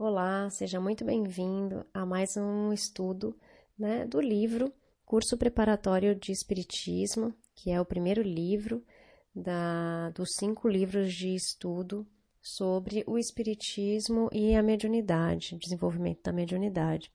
Olá, seja muito bem-vindo a mais um estudo né, do livro Curso Preparatório de Espiritismo, que é o primeiro livro da, dos cinco livros de estudo sobre o Espiritismo e a mediunidade, desenvolvimento da mediunidade.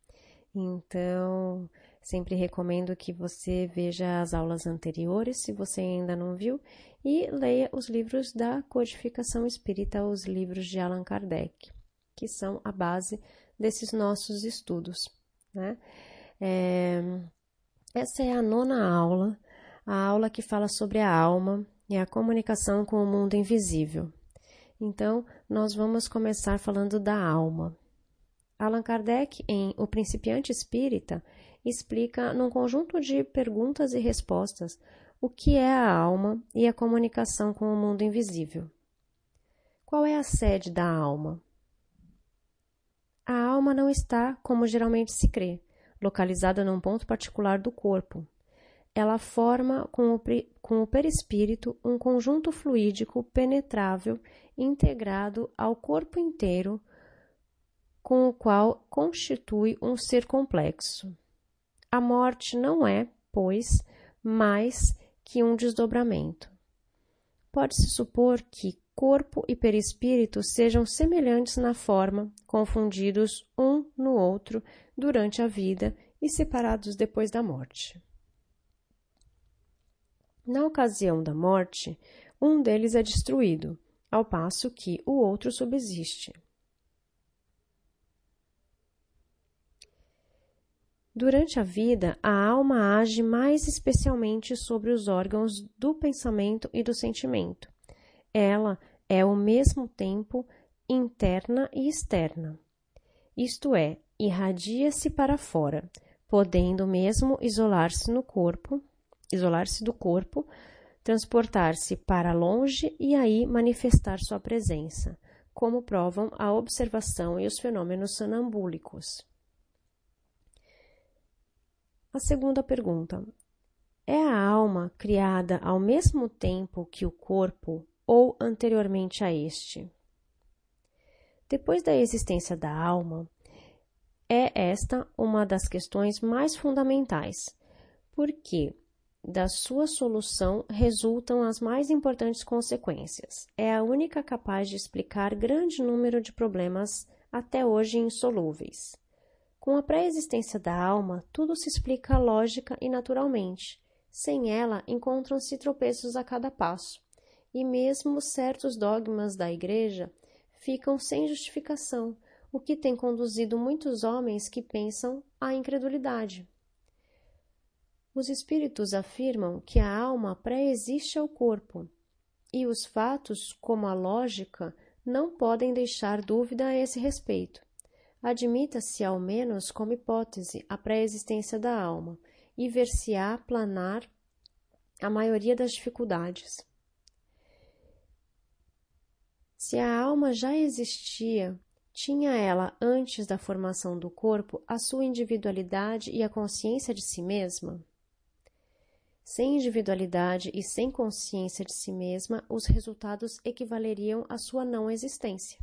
Então, sempre recomendo que você veja as aulas anteriores, se você ainda não viu, e leia os livros da codificação espírita, os livros de Allan Kardec que são a base desses nossos estudos. Né? É, essa é a nona aula, a aula que fala sobre a alma e a comunicação com o mundo invisível. Então, nós vamos começar falando da alma. Allan Kardec, em O Principiante Espírita, explica, num conjunto de perguntas e respostas, o que é a alma e a comunicação com o mundo invisível. Qual é a sede da alma? A alma não está, como geralmente se crê, localizada num ponto particular do corpo. Ela forma com o, com o perispírito um conjunto fluídico penetrável integrado ao corpo inteiro, com o qual constitui um ser complexo. A morte não é, pois, mais que um desdobramento. Pode-se supor que corpo e perispírito sejam semelhantes na forma, confundidos um no outro durante a vida e separados depois da morte. Na ocasião da morte, um deles é destruído, ao passo que o outro subsiste. Durante a vida, a alma age mais especialmente sobre os órgãos do pensamento e do sentimento, ela é ao mesmo tempo interna e externa. Isto é, irradia-se para fora, podendo mesmo isolar-se no corpo, isolar-se do corpo, transportar-se para longe e aí manifestar sua presença, como provam a observação e os fenômenos sonambúlicos. A segunda pergunta: É a alma criada ao mesmo tempo que o corpo ou anteriormente a este. Depois da existência da alma, é esta uma das questões mais fundamentais, porque da sua solução resultam as mais importantes consequências. É a única capaz de explicar grande número de problemas até hoje insolúveis. Com a pré-existência da alma, tudo se explica lógica e naturalmente. Sem ela, encontram-se tropeços a cada passo e mesmo certos dogmas da Igreja ficam sem justificação, o que tem conduzido muitos homens que pensam à incredulidade. Os espíritos afirmam que a alma pré-existe ao corpo, e os fatos, como a lógica, não podem deixar dúvida a esse respeito. Admita-se, ao menos como hipótese, a pré-existência da alma, e ver-se-á planar a maioria das dificuldades. Se a alma já existia, tinha ela, antes da formação do corpo, a sua individualidade e a consciência de si mesma? Sem individualidade e sem consciência de si mesma, os resultados equivaleriam à sua não existência.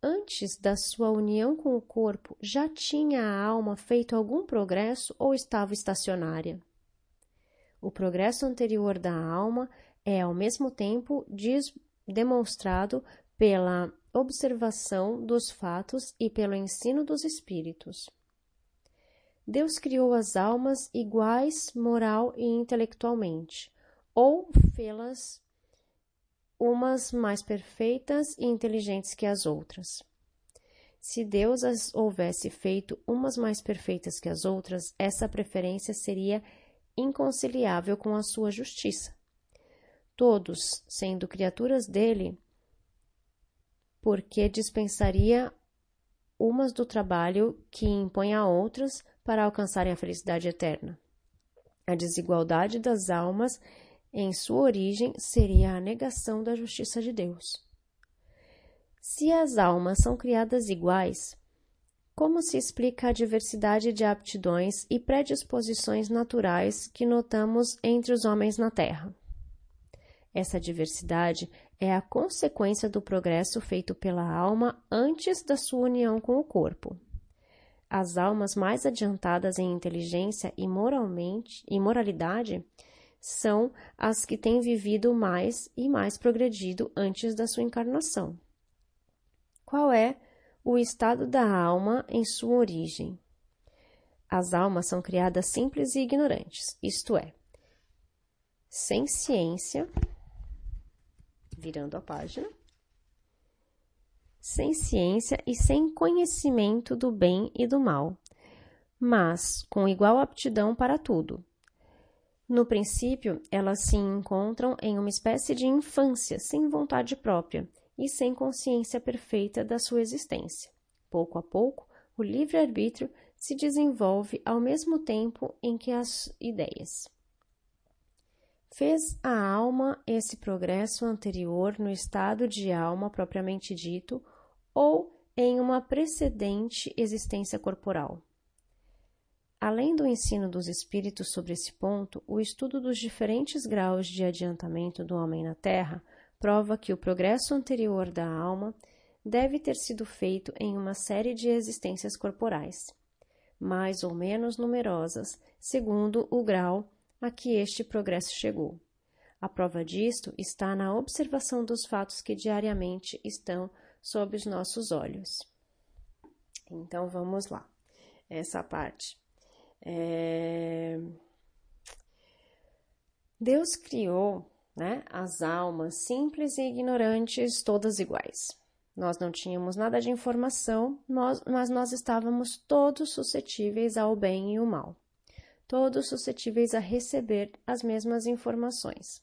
Antes da sua união com o corpo, já tinha a alma feito algum progresso ou estava estacionária? O progresso anterior da alma é, ao mesmo tempo, demonstrado pela observação dos fatos e pelo ensino dos espíritos. Deus criou as almas iguais moral e intelectualmente, ou fê-las umas mais perfeitas e inteligentes que as outras. Se Deus as houvesse feito umas mais perfeitas que as outras, essa preferência seria inconciliável com a sua justiça todos sendo criaturas dele, porque dispensaria umas do trabalho que impõe a outras para alcançarem a felicidade eterna. A desigualdade das almas, em sua origem, seria a negação da justiça de Deus. Se as almas são criadas iguais, como se explica a diversidade de aptidões e predisposições naturais que notamos entre os homens na Terra? Essa diversidade é a consequência do progresso feito pela alma antes da sua união com o corpo. As almas mais adiantadas em inteligência e moralmente e moralidade são as que têm vivido mais e mais progredido antes da sua encarnação. Qual é o estado da alma em sua origem? As almas são criadas simples e ignorantes, isto é, sem ciência, virando a página, sem ciência e sem conhecimento do bem e do mal, mas com igual aptidão para tudo. No princípio, elas se encontram em uma espécie de infância sem vontade própria e sem consciência perfeita da sua existência. Pouco a pouco, o livre-arbítrio se desenvolve ao mesmo tempo em que as ideias. Fez a alma esse progresso anterior no estado de alma propriamente dito ou em uma precedente existência corporal? Além do ensino dos espíritos sobre esse ponto, o estudo dos diferentes graus de adiantamento do homem na Terra prova que o progresso anterior da alma deve ter sido feito em uma série de existências corporais, mais ou menos numerosas, segundo o grau a que este progresso chegou. A prova disto está na observação dos fatos que diariamente estão sob os nossos olhos. Então vamos lá, essa parte. É... Deus criou né, as almas simples e ignorantes, todas iguais. Nós não tínhamos nada de informação, nós, mas nós estávamos todos suscetíveis ao bem e ao mal todos suscetíveis a receber as mesmas informações,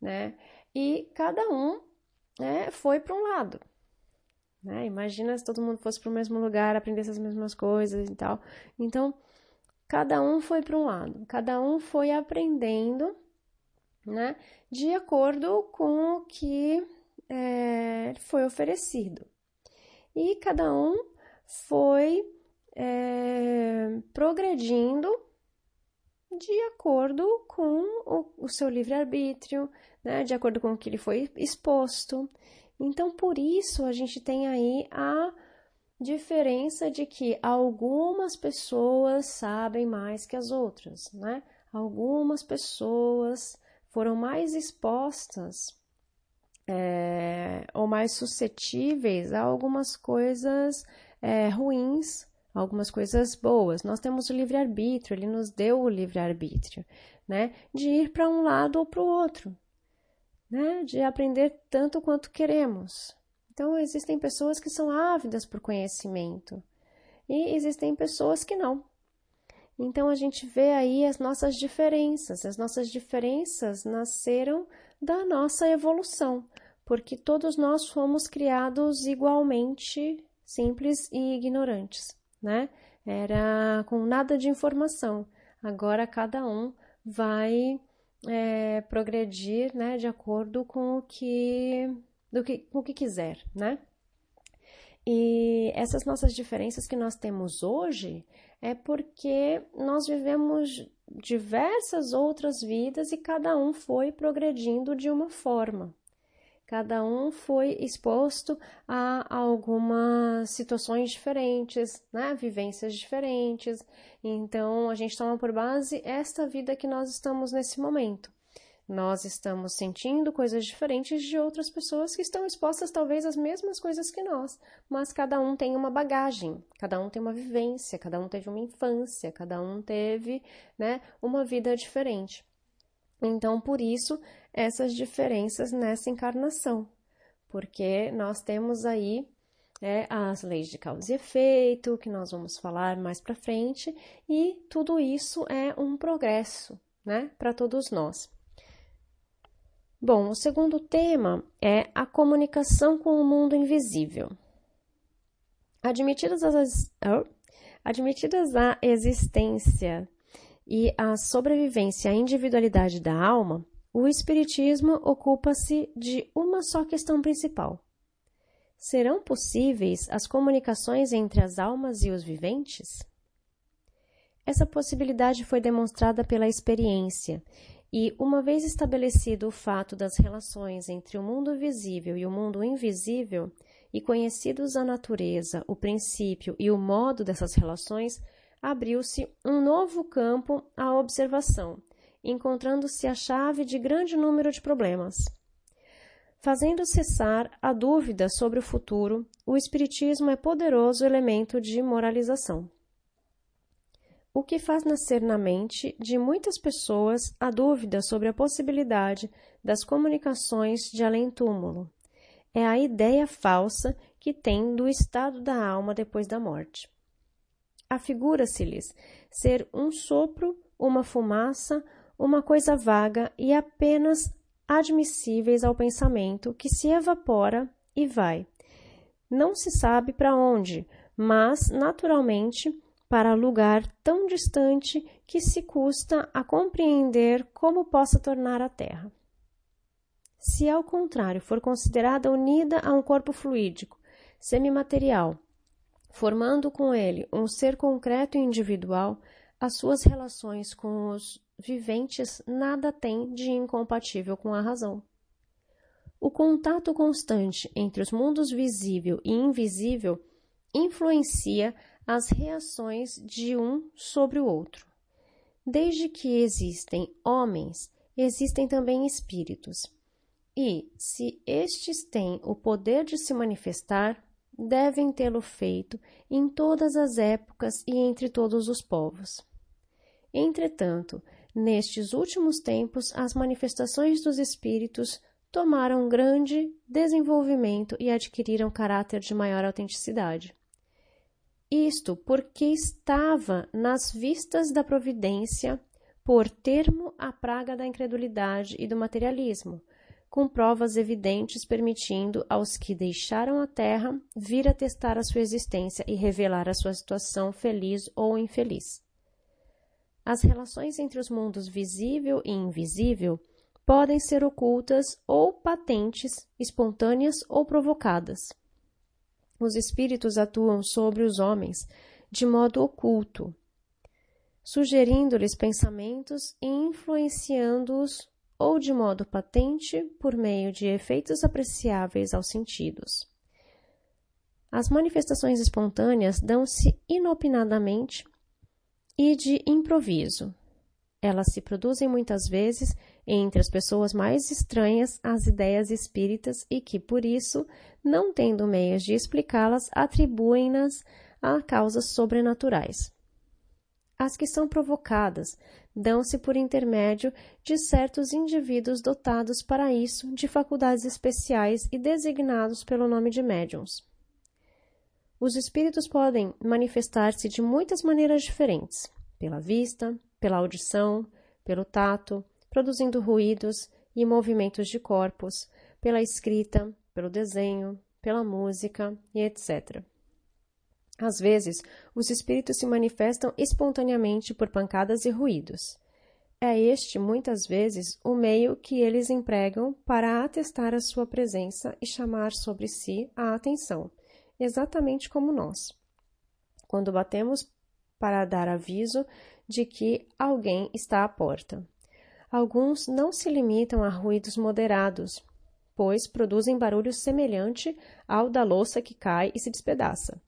né? E cada um né, foi para um lado. Né? Imagina se todo mundo fosse para o mesmo lugar, aprendesse as mesmas coisas e tal. Então, cada um foi para um lado, cada um foi aprendendo, né, de acordo com o que é, foi oferecido. E cada um foi é, progredindo de acordo com o, o seu livre-arbítrio, né, de acordo com o que ele foi exposto. Então, por isso, a gente tem aí a diferença de que algumas pessoas sabem mais que as outras, né? Algumas pessoas foram mais expostas é, ou mais suscetíveis a algumas coisas é, ruins algumas coisas boas. Nós temos o livre-arbítrio, ele nos deu o livre-arbítrio, né? De ir para um lado ou para o outro, né? De aprender tanto quanto queremos. Então, existem pessoas que são ávidas por conhecimento e existem pessoas que não. Então, a gente vê aí as nossas diferenças. As nossas diferenças nasceram da nossa evolução, porque todos nós fomos criados igualmente simples e ignorantes né? Era com nada de informação. Agora cada um vai é, progredir, né, de acordo com o que, do que, com o que quiser, né? E essas nossas diferenças que nós temos hoje é porque nós vivemos diversas outras vidas e cada um foi progredindo de uma forma, Cada um foi exposto a algumas situações diferentes, né? vivências diferentes. Então, a gente toma por base esta vida que nós estamos nesse momento. Nós estamos sentindo coisas diferentes de outras pessoas que estão expostas talvez às mesmas coisas que nós, mas cada um tem uma bagagem, cada um tem uma vivência, cada um teve uma infância, cada um teve, né, uma vida diferente. Então, por isso, essas diferenças nessa encarnação, porque nós temos aí é, as leis de causa e efeito, que nós vamos falar mais para frente, e tudo isso é um progresso, né, para todos nós. Bom, o segundo tema é a comunicação com o mundo invisível. Admitidas as, oh, admitidas a existência e a sobrevivência à individualidade da alma, o Espiritismo ocupa-se de uma só questão principal. Serão possíveis as comunicações entre as almas e os viventes? Essa possibilidade foi demonstrada pela experiência E, uma vez estabelecido o fato das relações entre o mundo visível e o mundo invisível, e conhecidos a natureza, o princípio e o modo dessas relações, abriu-se um novo campo à observação, encontrando-se a chave de grande número de problemas. Fazendo cessar a dúvida sobre o futuro, o Espiritismo é poderoso elemento de moralização. O que faz nascer na mente de muitas pessoas a dúvida sobre a possibilidade das comunicações de além-túmulo é a ideia falsa que tem do estado da alma depois da morte. Afigura-se-lhes ser um sopro, uma fumaça, uma coisa vaga e apenas admissíveis ao pensamento que se evapora e vai. Não se sabe para onde, mas, naturalmente, para lugar tão distante que se custa a compreender como possa tornar a Terra. Se, ao contrário, for considerada unida a um corpo fluídico, semimaterial, formando com ele um ser concreto e individual, as suas relações com os viventes nada têm de incompatível com a razão. O contato constante entre os mundos visível e invisível influencia as reações de um sobre o outro. Desde que existem homens, existem também espíritos. E, se estes têm o poder de se manifestar, devem tê-lo feito em todas as épocas e entre todos os povos. Entretanto, nestes últimos tempos, as manifestações dos espíritos tomaram grande desenvolvimento e adquiriram caráter de maior autenticidade. Isto porque estava nas vistas da providência por termo a praga da incredulidade e do materialismo, com provas evidentes permitindo aos que deixaram a terra vir a testar a sua existência e revelar a sua situação feliz ou infeliz. As relações entre os mundos visível e invisível podem ser ocultas ou patentes, espontâneas ou provocadas. Os espíritos atuam sobre os homens de modo oculto, sugerindo-lhes pensamentos e influenciando-os ou de modo patente por meio de efeitos apreciáveis aos sentidos. As manifestações espontâneas dão-se inopinadamente e de improviso. Elas se produzem muitas vezes entre as pessoas mais estranhas às ideias espíritas e que, por isso, não tendo meios de explicá-las, atribuem-nas a causas sobrenaturais. As que são provocadas dão-se por intermédio de certos indivíduos dotados para isso de faculdades especiais e designados pelo nome de médiums. Os espíritos podem manifestar-se de muitas maneiras diferentes: pela vista, pela audição, pelo tato, produzindo ruídos e movimentos de corpos, pela escrita, pelo desenho, pela música e etc. Às vezes, os espíritos se manifestam espontaneamente por pancadas e ruídos. É este, muitas vezes, o meio que eles empregam para atestar a sua presença e chamar sobre si a atenção, exatamente como nós. Quando batemos para dar aviso de que alguém está à porta. Alguns não se limitam a ruídos moderados, pois produzem barulho semelhante ao da louça que cai e se despedaça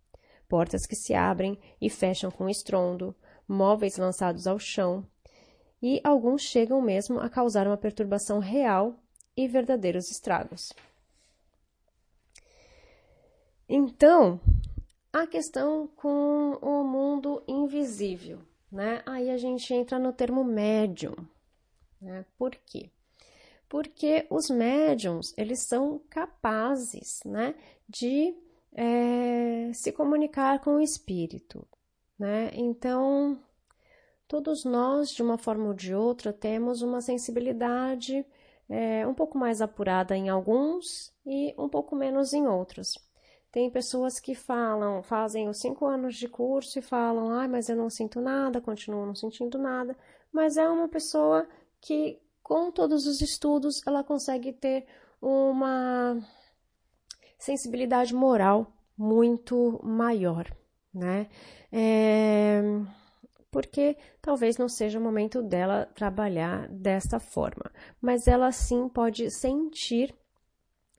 portas que se abrem e fecham com estrondo, móveis lançados ao chão, e alguns chegam mesmo a causar uma perturbação real e verdadeiros estragos. Então, a questão com o mundo invisível, né? Aí a gente entra no termo médium, né? Por quê? Porque os médiums, eles são capazes, né, de é, se comunicar com o espírito, né? Então, todos nós, de uma forma ou de outra, temos uma sensibilidade é, um pouco mais apurada em alguns e um pouco menos em outros. Tem pessoas que falam, fazem os cinco anos de curso e falam, ah, mas eu não sinto nada, continuo não sentindo nada, mas é uma pessoa que, com todos os estudos, ela consegue ter uma sensibilidade moral muito maior, né? É, porque talvez não seja o momento dela trabalhar desta forma, mas ela sim pode sentir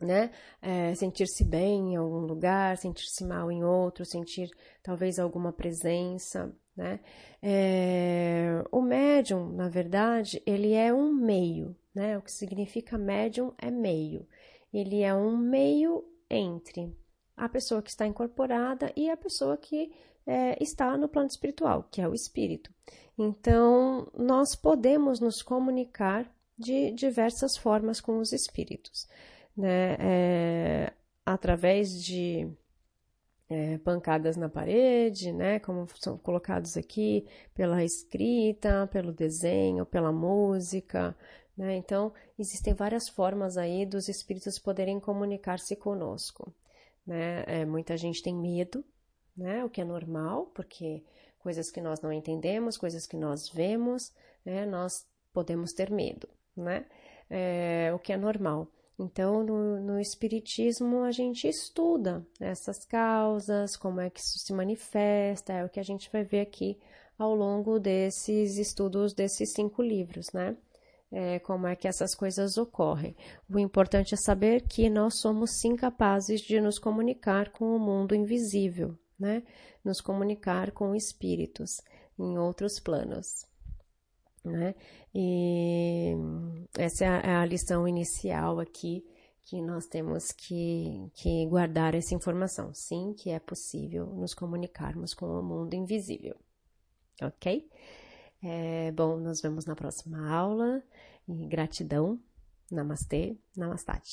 né? É, sentir-se bem em algum lugar, sentir-se mal em outro, sentir talvez alguma presença, né? É, o médium, na verdade, ele é um meio, né? O que significa médium é meio. Ele é um meio entre a pessoa que está incorporada e a pessoa que é, está no plano espiritual, que é o espírito. Então, nós podemos nos comunicar de diversas formas com os espíritos né, é, através de é, pancadas na parede, né, como são colocados aqui, pela escrita, pelo desenho, pela música, né, então existem várias formas aí dos espíritos poderem comunicar-se conosco, né, é, muita gente tem medo, né, o que é normal, porque coisas que nós não entendemos, coisas que nós vemos, né, nós podemos ter medo, né, é, o que é normal. Então, no, no Espiritismo, a gente estuda essas causas, como é que isso se manifesta, é o que a gente vai ver aqui ao longo desses estudos desses cinco livros, né? É, como é que essas coisas ocorrem. O importante é saber que nós somos sim capazes de nos comunicar com o mundo invisível, né? Nos comunicar com espíritos em outros planos. Né? E essa é a, é lição inicial aqui que nós temos que, que guardar essa informação. Sim, que é possível nos comunicarmos com o mundo invisível. Ok? É, bom, nos vemos na próxima aula. E gratidão. Namastê, Namastate.